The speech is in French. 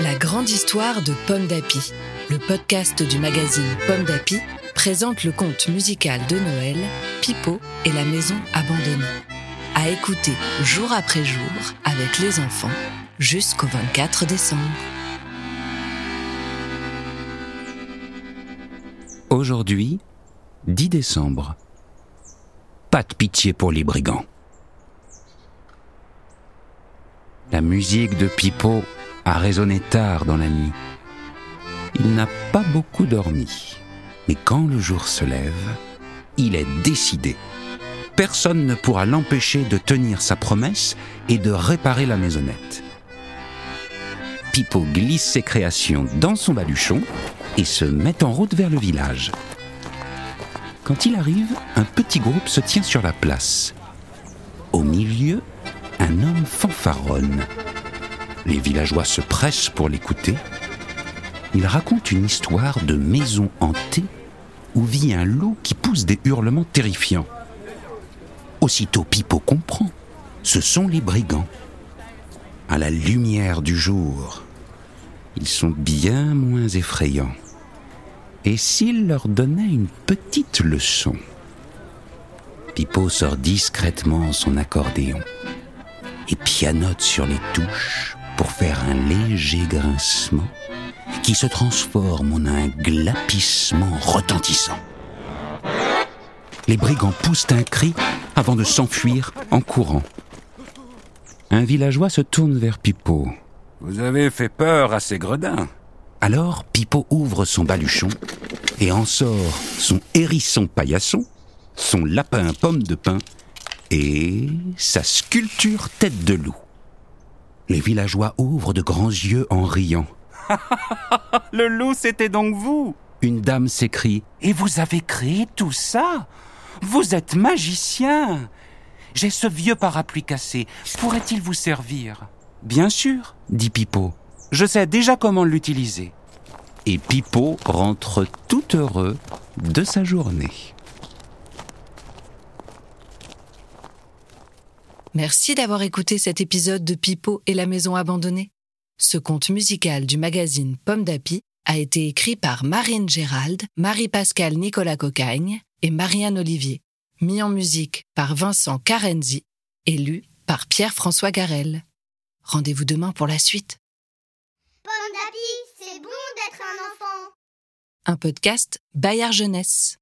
La grande histoire de Pomme d'Api, le podcast du magazine Pomme d'Api, présente le conte musical de Noël, Pipo et la maison abandonnée. À écouter jour après jour avec les enfants jusqu'au 24 décembre. Aujourd'hui, 10 décembre. Pas de pitié pour les brigands. La musique de Pipo a résonné tard dans la nuit. Il n'a pas beaucoup dormi, mais quand le jour se lève, il est décidé. Personne ne pourra l'empêcher de tenir sa promesse et de réparer la maisonnette. Pipo glisse ses créations dans son baluchon et se met en route vers le village. Quand il arrive, un petit groupe se tient sur la place. Au milieu, un homme fanfaronne. Les villageois se pressent pour l'écouter. Il raconte une histoire de maison hantée où vit un loup qui pousse des hurlements terrifiants. Aussitôt Pipo comprend. Ce sont les brigands. À la lumière du jour, ils sont bien moins effrayants. Et s'il leur donnait une petite leçon Pipo sort discrètement son accordéon et pianote sur les touches pour faire un léger grincement qui se transforme en un glapissement retentissant. Les brigands poussent un cri avant de s'enfuir en courant. Un villageois se tourne vers Pipo. Vous avez fait peur à ces gredins. Alors Pipo ouvre son baluchon et en sort son hérisson paillasson, son lapin pomme de pin et sa sculpture tête de loup. Les villageois ouvrent de grands yeux en riant. Le loup, c'était donc vous? Une dame s'écrie Et vous avez créé tout ça? Vous êtes magicien J'ai ce vieux parapluie cassé. Pourrait-il vous servir? Bien sûr, dit Pipo. Je sais déjà comment l'utiliser. Et Pipo rentre tout heureux de sa journée. Merci d'avoir écouté cet épisode de Pipo et la maison abandonnée. Ce conte musical du magazine Pomme d'Api a été écrit par Marine Gérald, Marie-Pascale Nicolas Cocagne et Marianne Olivier, mis en musique par Vincent Carenzi et lu par Pierre-François Garel. Rendez-vous demain pour la suite. Pomme d'api, c'est bon d'être un enfant. Un podcast Bayard Jeunesse.